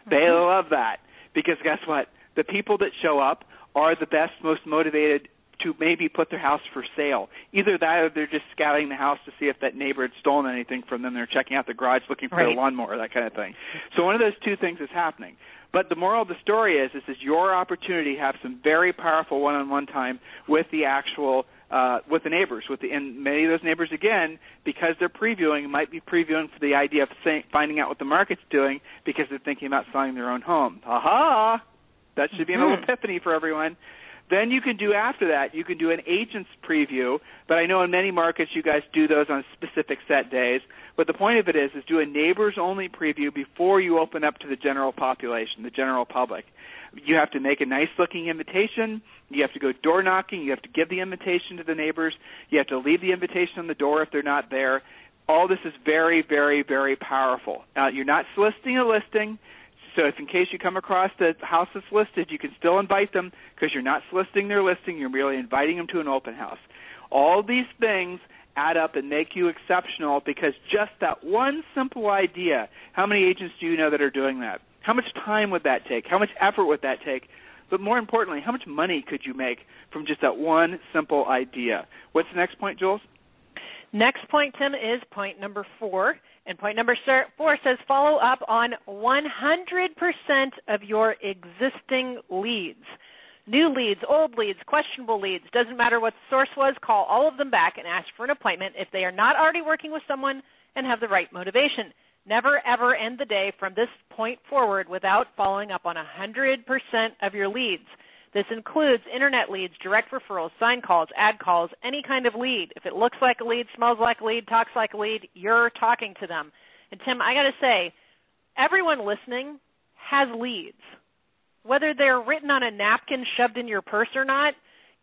They mm-hmm. love that because guess what? The people that show up are the best, most motivated to maybe put their house for sale. Either that or they're just scouting the house to see if that neighbor had stolen anything from them. They're checking out the garage looking for Right. their lawnmower, that kind of thing. So one of those two things is happening. But the moral of the story is this is your opportunity to have some very powerful one-on-one time with the actual uh, with the neighbors. With the, and many of those neighbors, again, because they're previewing, might be previewing for the idea of say, finding out what the market's doing because they're thinking about selling their own home. Aha! That should be a little Mhm. epiphany for everyone. Then you can do after that, you can do an agent's preview, but I know in many markets you guys do those on specific set days. But the point of it is, is do a neighbors only preview before you open up to the general population, the general public. You have to make a nice looking invitation. You have to go door knocking. You have to give the invitation to the neighbors. You have to leave the invitation on the door if they're not there. All this is very, very, very powerful. Uh, you're not soliciting a listing. So if in case you come across the house that's listed, you can still invite them because you're not soliciting their listing, you're merely inviting them to an open house. All these things add up and make you exceptional because just that one simple idea, how many agents do you know that are doing that? How much time would that take? How much effort would that take? But more importantly, how much money could you make from just that one simple idea? What's the next point, Jules? Next point, Tim, is point number four. And point number four says follow up on 100% of your existing leads. New leads, old leads, questionable leads, doesn't matter what the source was, call all of them back and ask for an appointment if they are not already working with someone and have the right motivation. Never ever end the day from this point forward without following up on 100% of your leads. This includes internet leads, direct referrals, sign calls, ad calls, any kind of lead. If it looks like a lead, smells like a lead, talks like a lead, you're talking to them. And Tim, I got to say, everyone listening has leads. Whether they're written on a napkin shoved in your purse or not,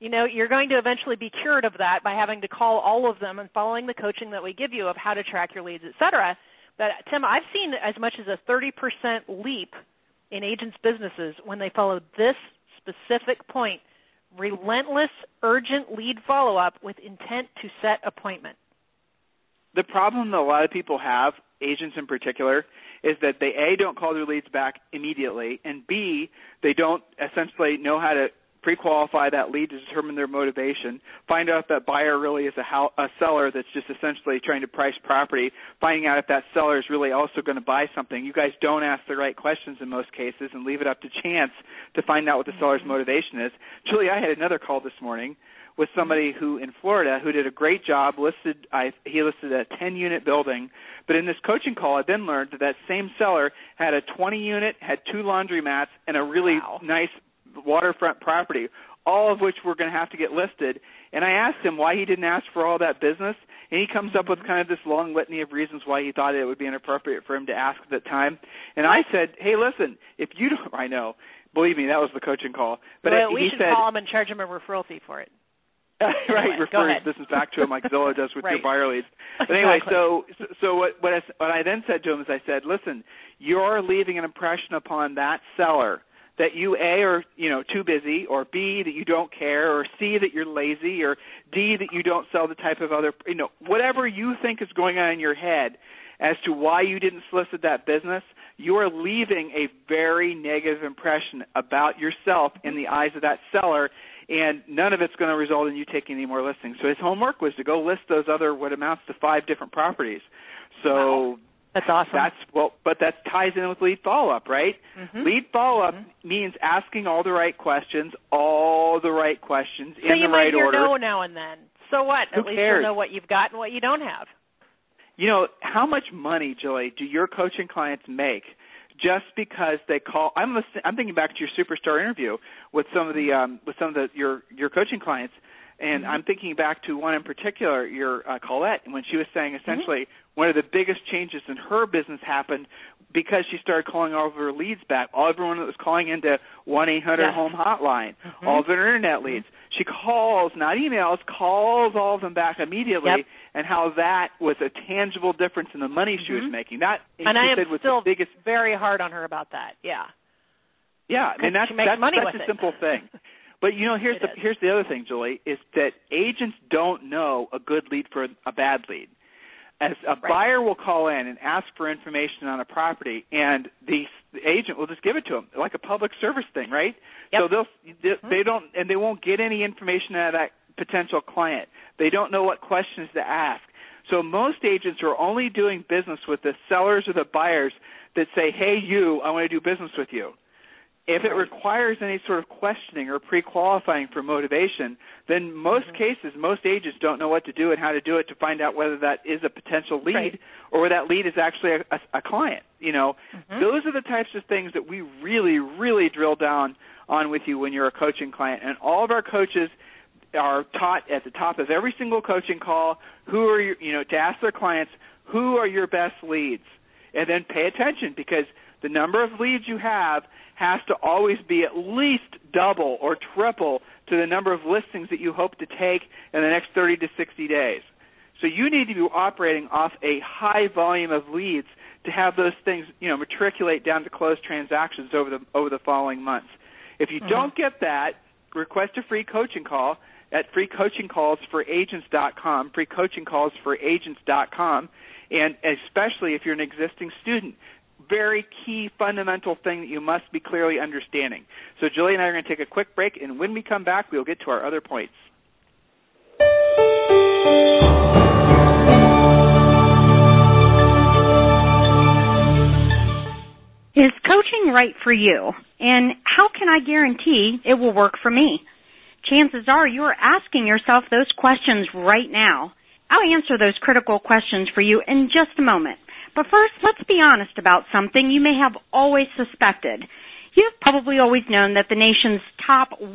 you know, you're going to eventually be cured of that by having to call all of them and following the coaching that we give you of how to track your leads, et cetera. But Tim, I've seen as much as a 30% leap in agents' businesses when they follow this specific point relentless, urgent lead follow up with intent to set appointment. The problem that a lot of people have, agents in particular, is that they A, don't call their leads back immediately, and B, they don't essentially know how to pre-qualify that lead to determine their motivation, find out if that buyer really is a, how, a seller that's just essentially trying to price property, finding out if that seller is really also going to buy something. You guys don't ask the right questions in most cases and leave it up to chance to find out what the seller's mm-hmm. motivation is. Julie, I had another call this morning with somebody who in Florida who did a great job listed I he listed a 10 unit building but in this coaching call I then learned that that same seller had a 20 unit had two laundry mats and a really wow. nice waterfront property, all of which were going to have to get listed. And I asked him why he didn't ask for all that business, and he comes up with kind of this long litany of reasons why he thought it would be inappropriate for him to ask at that time. And I said, "Hey, listen, if you don't, I know, believe me, that was the coaching call." But well, we should said, call him and charge him a referral fee for it. right, anyway, refer his business back to him like Zillow does with right. your buyer leads. But anyway, exactly. so so what what I, what I then said to him is I said, listen, you're leaving an impression upon that seller that you a are you know too busy, or b that you don't care, or c that you're lazy, or d that you don't sell the type of other you know whatever you think is going on in your head as to why you didn't solicit that business. You are leaving a very negative impression about yourself in the eyes of that seller, and none of it's going to result in you taking any more listings. So his homework was to go list those other what amounts to five different properties. So wow. That's awesome. That's well, but that ties in with lead follow up, right? Mm-hmm. Lead follow up mm-hmm. means asking all the right questions, all the right questions so in you might hear no now and then. So what? Who At least cares? you'll know what you've got and what you don't have. You know, how much money, Julie, do your coaching clients make just because they call? I'm listening, I'm thinking back to your superstar interview with some of the um, with some of the your your coaching clients, and Mm-hmm. I'm thinking back to one in particular, your uh, Colette, when she was saying Mm-hmm. essentially one of the biggest changes in her business happened because she started calling all of her leads back. All everyone that was calling into one eight hundred home hotline, Mhm. all of her internet leads. She calls, not emails, calls all of them back immediately, Yep. and how that was a tangible difference in the money she was Mhm. making. That And she I am was still the biggest. very hard on her about that. Yeah. Yeah, I mean that's that's such a it. simple thing. But you know, here's It the is. here's the other thing, Julie, is that agents don't know a good lead for a bad lead. As a Right. buyer will call in and ask for information on a property, and the, the agent will just give it to them, like a public service thing, right? Yep. So they'll they, mm-hmm. they don't and they won't get any information out of that potential client. They don't know what questions to ask. So most agents are only doing business with the sellers or the buyers that say, "Hey, you, I want to do business with you." If it requires any sort of questioning or pre-qualifying for motivation, then most Mm-hmm. cases, most agents don't know what to do and how to do it to find out whether that is a potential lead Right. or whether that lead is actually a, a, a client. You know, Mhm. those are the types of things that we really, really drill down on with you when you're a coaching client. And all of our coaches are taught at the top of every single coaching call who are your, you know, to ask their clients who are your best leads, and then pay attention because the number of leads you have has to always be at least double or triple to the number of listings that you hope to take in the next 30 to 60 days. So you need to be operating off a high volume of leads to have those things, you know, matriculate down to closed transactions over the over the following months. If you Mhm. don't get that, request a free coaching call at freecoachingcallsforagents.com, freecoachingcallsforagents.com, and especially if you're an existing student, very key fundamental thing that you must be clearly understanding. So Julie and I are going to take a quick break, and when we come back, we'll get to our other points. Is coaching right for you? And how can I guarantee it will work for me? Chances are you are asking yourself those questions right now. I'll answer those critical questions for you in just a moment. But first, let's be honest about something you may have always suspected. You've probably always known that the nation's top 1%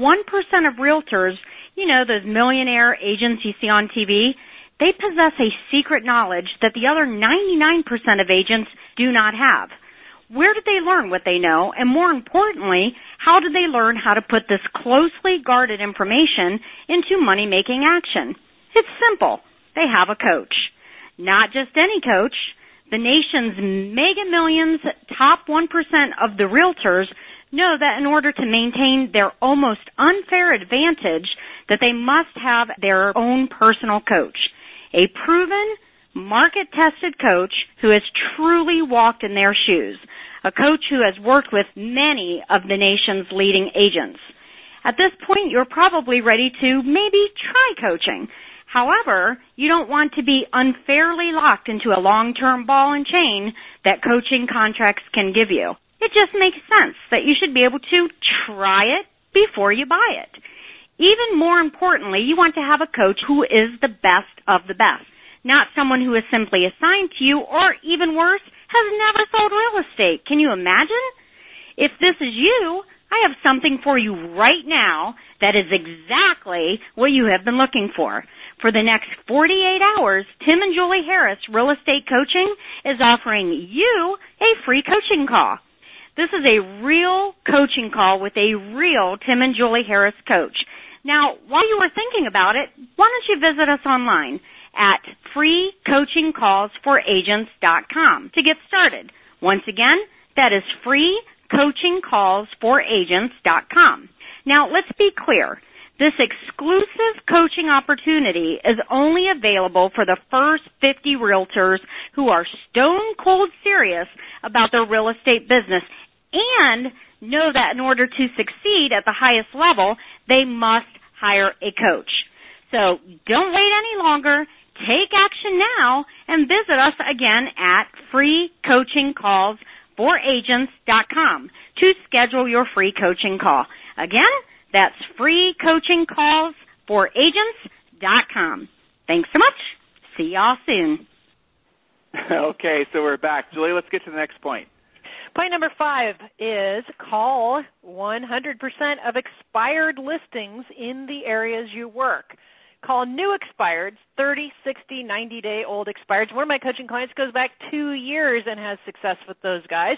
of realtors, you know, those millionaire agents you see on TV, they possess a secret knowledge that the other 99% of agents do not have. Where did they learn what they know? And more importantly, how did they learn how to put this closely guarded information into money making action? It's simple. They have a coach. Not just any coach. The nation's mega millions, top 1% of the realtors know that in order to maintain their almost unfair advantage that they must have their own personal coach. A proven, market-tested coach who has truly walked in their shoes. A coach who has worked with many of the nation's leading agents. At this point, you're probably ready to maybe try coaching. However, you don't want to be unfairly locked into a long-term ball and chain that coaching contracts can give you. It just makes sense that you should be able to try it before you buy it. Even more importantly, you want to have a coach who is the best of the best, not someone who is simply assigned to you or even worse, has never sold real estate. Can you imagine? If this is you, I have something for you right now that is exactly what you have been looking for. For the next 48 hours, Tim and Julie Harris Real Estate Coaching is offering you a free coaching call. This is a real coaching call with a real Tim and Julie Harris coach. Now, while you were thinking about it, why don't you visit us online at freecoachingcallsforagents.com to get started. Once again, that is freecoachingcallsforagents.com. Now, let's be clear. This exclusive coaching opportunity is only available for the first 50 realtors who are stone cold serious about their real estate business and know that in order to succeed at the highest level, they must hire a coach. So don't wait any longer. Take action now and visit us again at freecoachingcallsforagents.com to schedule your free coaching call. Again, that's freecoachingcallsforagents.com. Thanks so much. See y'all soon. okay, so we're back. Julie, let's get to the next point. Point number five is call 100% of expired listings in the areas you work. Call new expireds, 30, 60, 90 day old expireds. One of my coaching clients goes back two years and has success with those guys.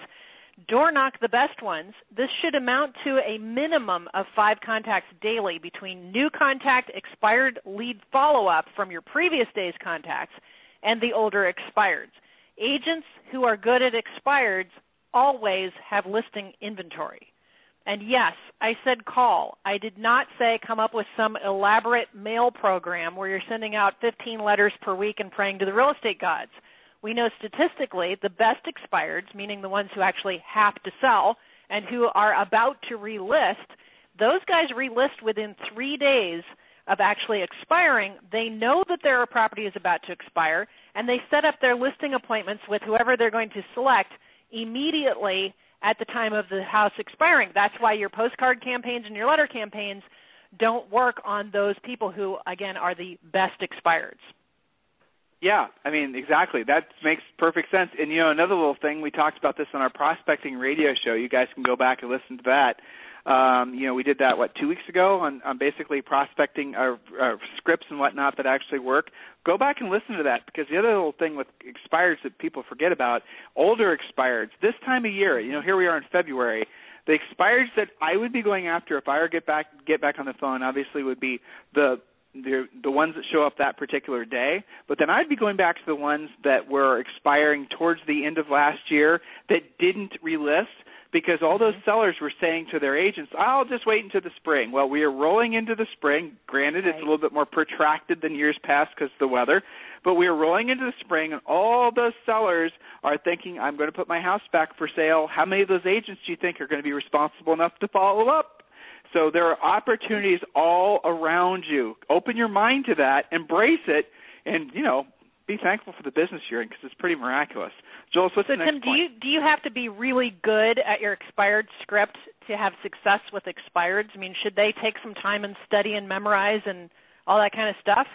Door knock the best ones. This should amount to a minimum of five contacts daily between new contact, expired lead follow up from your previous day's contacts, and the older expireds. Agents who are good at expireds always have listing inventory. And yes, I said call. I did not say come up with some elaborate mail program where you're sending out 15 letters per week and praying to the real estate gods. We know statistically the best expireds, meaning the ones who actually have to sell and who are about to relist, those guys relist within three days of actually expiring. They know that their property is about to expire, and they set up their listing appointments with whoever they're going to select immediately at the time of the house expiring. That's why your postcard campaigns and your letter campaigns don't work on those people who, again, are the best expireds. Yeah, I mean, exactly. That makes perfect sense. And, you know, another little thing, we talked about this on our prospecting radio show. You guys can go back and listen to that. Um, you know, we did that what two weeks ago on, on basically prospecting our, our scripts and whatnot that actually work. Go back and listen to that because the other little thing with expireds that people forget about, older expireds, this time of year, you know, here we are in February. The expireds that I would be going after if I were get back get back on the phone, obviously, would be the the the ones that show up that particular day, but then I'd be going back to the ones that were expiring towards the end of last year that didn't relist because all those mm-hmm. sellers were saying to their agents, I'll just wait until the spring. Well, we are rolling into the spring. Granted, right. it's a little bit more protracted than years past because of the weather, but we are rolling into the spring, and all those sellers are thinking, I'm going to put my house back for sale. How many of those agents do you think are going to be responsible enough to follow up? So there are opportunities all around you. Open your mind to that, embrace it, and you know, be thankful for the business you're in because it's pretty miraculous. Joel, what's so the next Tim, point? do you do you have to be really good at your expired script to have success with expireds? I mean, should they take some time and study and memorize and all that kind of stuff?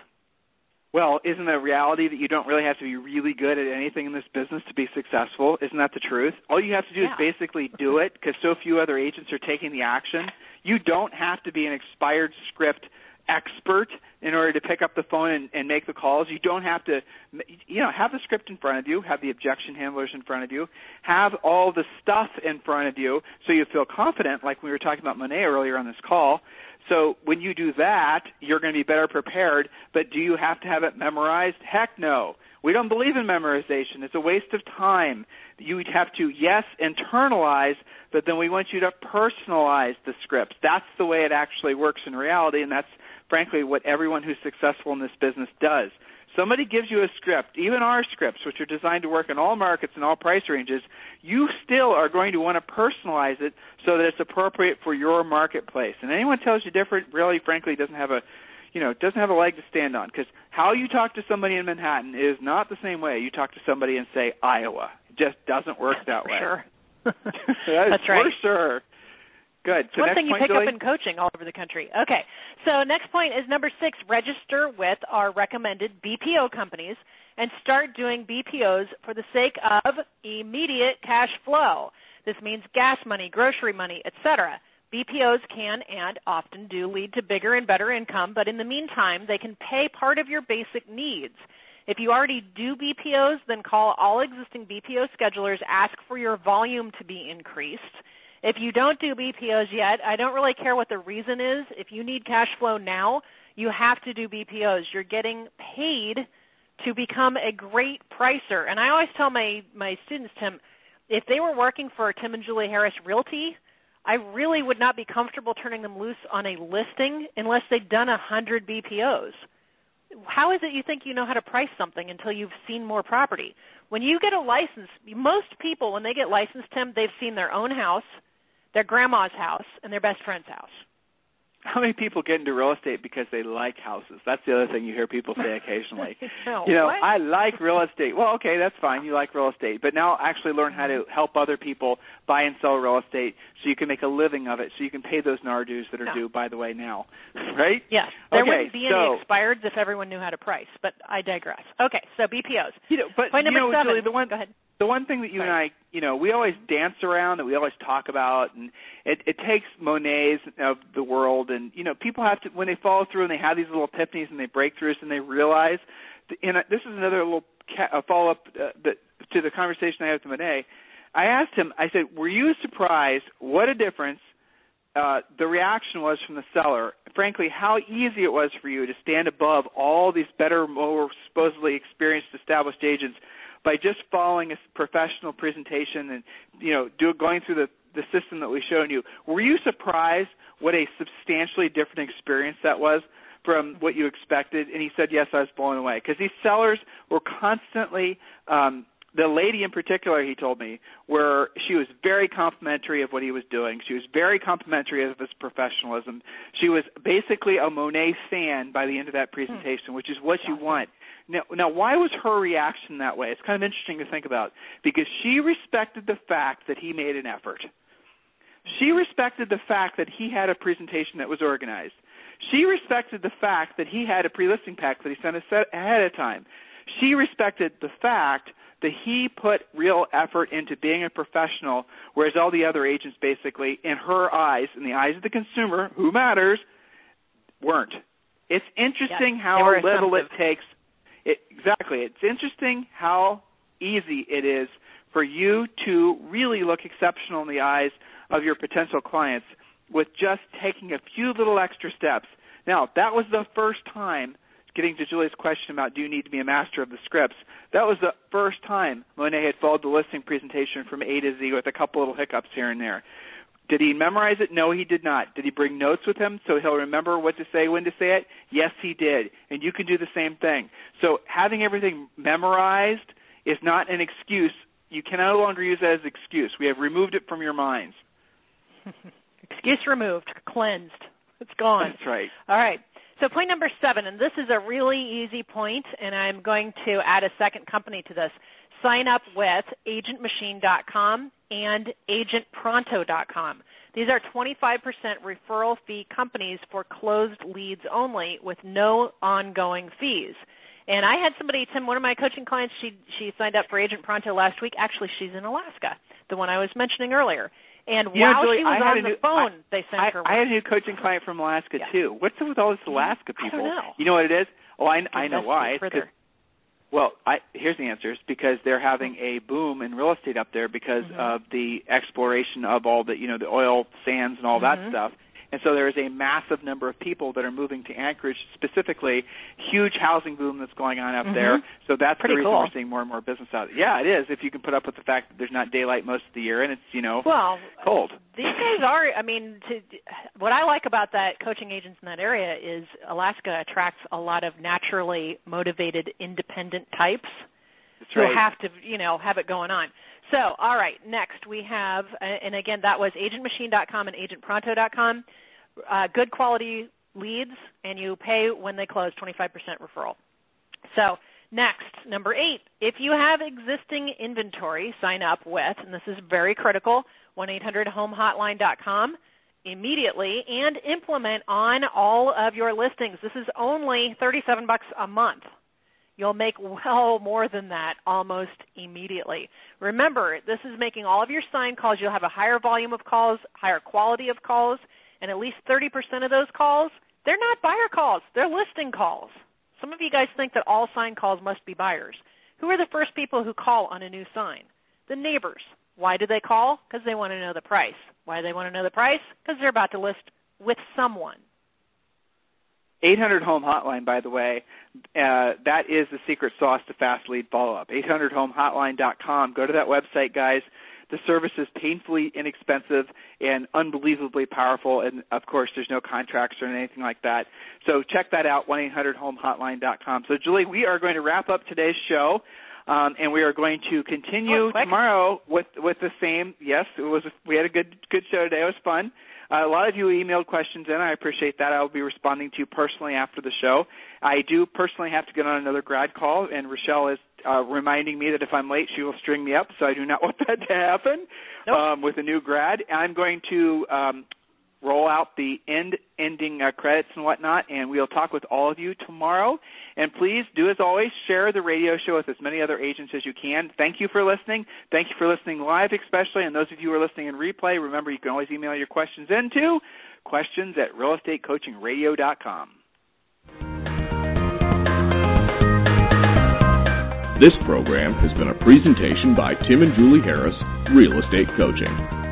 Well, isn't the reality that you don't really have to be really good at anything in this business to be successful? Isn't that the truth? All you have to do yeah. is basically do it because so few other agents are taking the action. You don't have to be an expired script expert in order to pick up the phone and, and make the calls. You don't have to, you know, have the script in front of you, have the objection handlers in front of you, have all the stuff in front of you so you feel confident, like we were talking about Monet earlier on this call. So when you do that, you're going to be better prepared. But do you have to have it memorized? Heck no. We don't believe in memorization. It's a waste of time. You would have to, yes, internalize, but then we want you to personalize the scripts. That's the way it actually works in reality, and that's frankly what everyone who's successful in this business does. Somebody gives you a script, even our scripts, which are designed to work in all markets and all price ranges, you still are going to want to personalize it so that it's appropriate for your marketplace. And anyone tells you different, really, frankly, doesn't have a you know, doesn't have a leg to stand on because how you talk to somebody in Manhattan is not the same way you talk to somebody in say Iowa. It just doesn't work that way. Sure. That's right. For sure. Good. So One thing you point, pick Julie? up in coaching all over the country. Okay. So next point is number six, register with our recommended BPO companies and start doing BPOs for the sake of immediate cash flow. This means gas money, grocery money, etc. BPOs can and often do lead to bigger and better income, but in the meantime, they can pay part of your basic needs. If you already do BPOs, then call all existing BPO schedulers, ask for your volume to be increased. If you don't do BPOs yet, I don't really care what the reason is. If you need cash flow now, you have to do BPOs. You're getting paid to become a great pricer. And I always tell my, my students, Tim, if they were working for Tim and Julie Harris Realty, I really would not be comfortable turning them loose on a listing unless they'd done a hundred BPOs. How is it you think you know how to price something until you've seen more property? When you get a license, most people when they get licensed, Tim, they've seen their own house, their grandma's house, and their best friend's house. How many people get into real estate because they like houses? That's the other thing you hear people say occasionally. no, you know, what? I like real estate. Well, okay, that's fine. You like real estate, but now actually learn how to help other people buy and sell real estate so you can make a living of it, so you can pay those NAR dues that are Yeah. due. By the way, now, right? Yes, there Okay, wouldn't be any so- expireds if everyone knew how to price, but I digress. Okay, so BPOs. You know, but Point you number know, seven. Julie, the one Go ahead. The one thing that you and I, you know, we always dance around that we always talk about, and it, it takes Monets of the world, and you know, people have to when they follow through and they have these little epiphanies and they break throughs and they realize. And uh, this is another little ca- follow up uh, that, to the conversation I had with Monet. I asked him. I said, "Were you surprised? What a difference." Uh, the reaction was from the seller. Frankly, how easy it was for you to stand above all these better, more supposedly experienced, established agents by just following a professional presentation and you know do, going through the the system that we've shown you. Were you surprised what a substantially different experience that was from what you expected? And he said, yes, I was blown away because these sellers were constantly. Um, the lady in particular, he told me, where she was very complimentary of what he was doing. She was very complimentary of his professionalism. She was basically a Monet fan by the end of that hmm. presentation, which is what you want. Now, now, why was her reaction that way? It's kind of interesting to think about because she respected the fact that he made an effort. She respected the fact that he had a presentation that was organized. She respected the fact that he had a pre-listing pack that he sent us ahead of time. She respected the fact that he put real effort into being a professional, whereas all the other agents basically, in her eyes, in the eyes of the consumer, who matters, weren't. It's interesting how little it takes. It, exactly. It's interesting how easy it is for you to really look exceptional in the eyes of your potential clients with just taking a few little extra steps. Now, that was the first time, getting to Julie's question about do you need to be a master of the scripts, that was the first time Monet had followed the listing presentation from A to Z with a couple little hiccups here and there. Did he memorize it? No, he did not. Did he bring notes with him so he'll remember what to say, when to say it? Yes, he did. And you can do the same thing. So having everything memorized is not an excuse. You can no longer use that as an excuse. We have removed it from your minds. Excuse removed, cleansed. It's gone. That's right. All right. So point number seven, and this is a really easy point, and I'm going to add a second company to this. Sign up with agentmachine.com and agentpronto.com. These are 25% referral fee companies for closed leads only with no ongoing fees. And I had somebody, Tim, one of my coaching clients, she she signed up for Agent Pronto last week. Actually, she's in Alaska, the one I was mentioning earlier. And You know, while Julie, she was I on a the new- phone, they sent I, her. I had a new coaching client from Alaska Yeah. too. What's up with all this Alaska I don't people? know. You know what it is? Oh, I, I know why. Well, I, here's the answer: it's because they're having a boom in real estate up there because Mhm. of the exploration of all the you know the oil sands and all Mhm. that stuff. And so there is a massive number of people that are moving to Anchorage specifically. Huge housing boom that's going on up mm-hmm. there. So that's Pretty the reason cool. we're seeing more and more business out. Yeah, it is. If you can put up with the fact that there's not daylight most of the year and it's you know well cold. These guys are. I mean, to, what I like about that coaching agents in that area is Alaska attracts a lot of naturally motivated, independent types That's who have to, you know, have it going on. So, all right, next we have, uh, and again, that was agentmachine.com and agentpronto.com. Uh, good quality leads, and you pay when they close, 25% referral. So, next, number eight, if you have existing inventory, sign up with, and this is very critical, 1-800-HOMEHOTLINE.com immediately and implement on all of your listings. This is only 37 bucks a month. You'll make well more than that almost immediately. Remember, this is making all of your sign calls. You'll have a higher volume of calls, higher quality of calls, and at least 30% of those calls, they're not buyer calls, they're listing calls. Some of you guys think that all sign calls must be buyers. Who are the first people who call on a new sign? The neighbors. Why do they call? Because they want to know the price. Why do they want to know the price? Because they're about to list with someone. 800 home hotline, by the way, uh, that is the secret sauce to fast lead follow up. 800homehotline.com. Go to that website, guys. The service is painfully inexpensive and unbelievably powerful, and of course, there's no contracts or anything like that. So check that out, 1-800-HOME-HOTLINE.com. So, Julie, we are going to wrap up today's show. Um, and we are going to continue oh, tomorrow with with the same. Yes, it was. We had a good good show today. It was fun. Uh, a lot of you emailed questions in. I appreciate that. I will be responding to you personally after the show. I do personally have to get on another grad call, and Rochelle is uh, reminding me that if I'm late, she will string me up. So I do not want that to happen nope. um, with a new grad. I'm going to um, roll out the end ending uh, credits and whatnot, and we'll talk with all of you tomorrow. And please do, as always, share the radio show with as many other agents as you can. Thank you for listening. Thank you for listening live, especially. And those of you who are listening in replay, remember you can always email your questions into questions at realestatecoachingradio.com. This program has been a presentation by Tim and Julie Harris, Real Estate Coaching.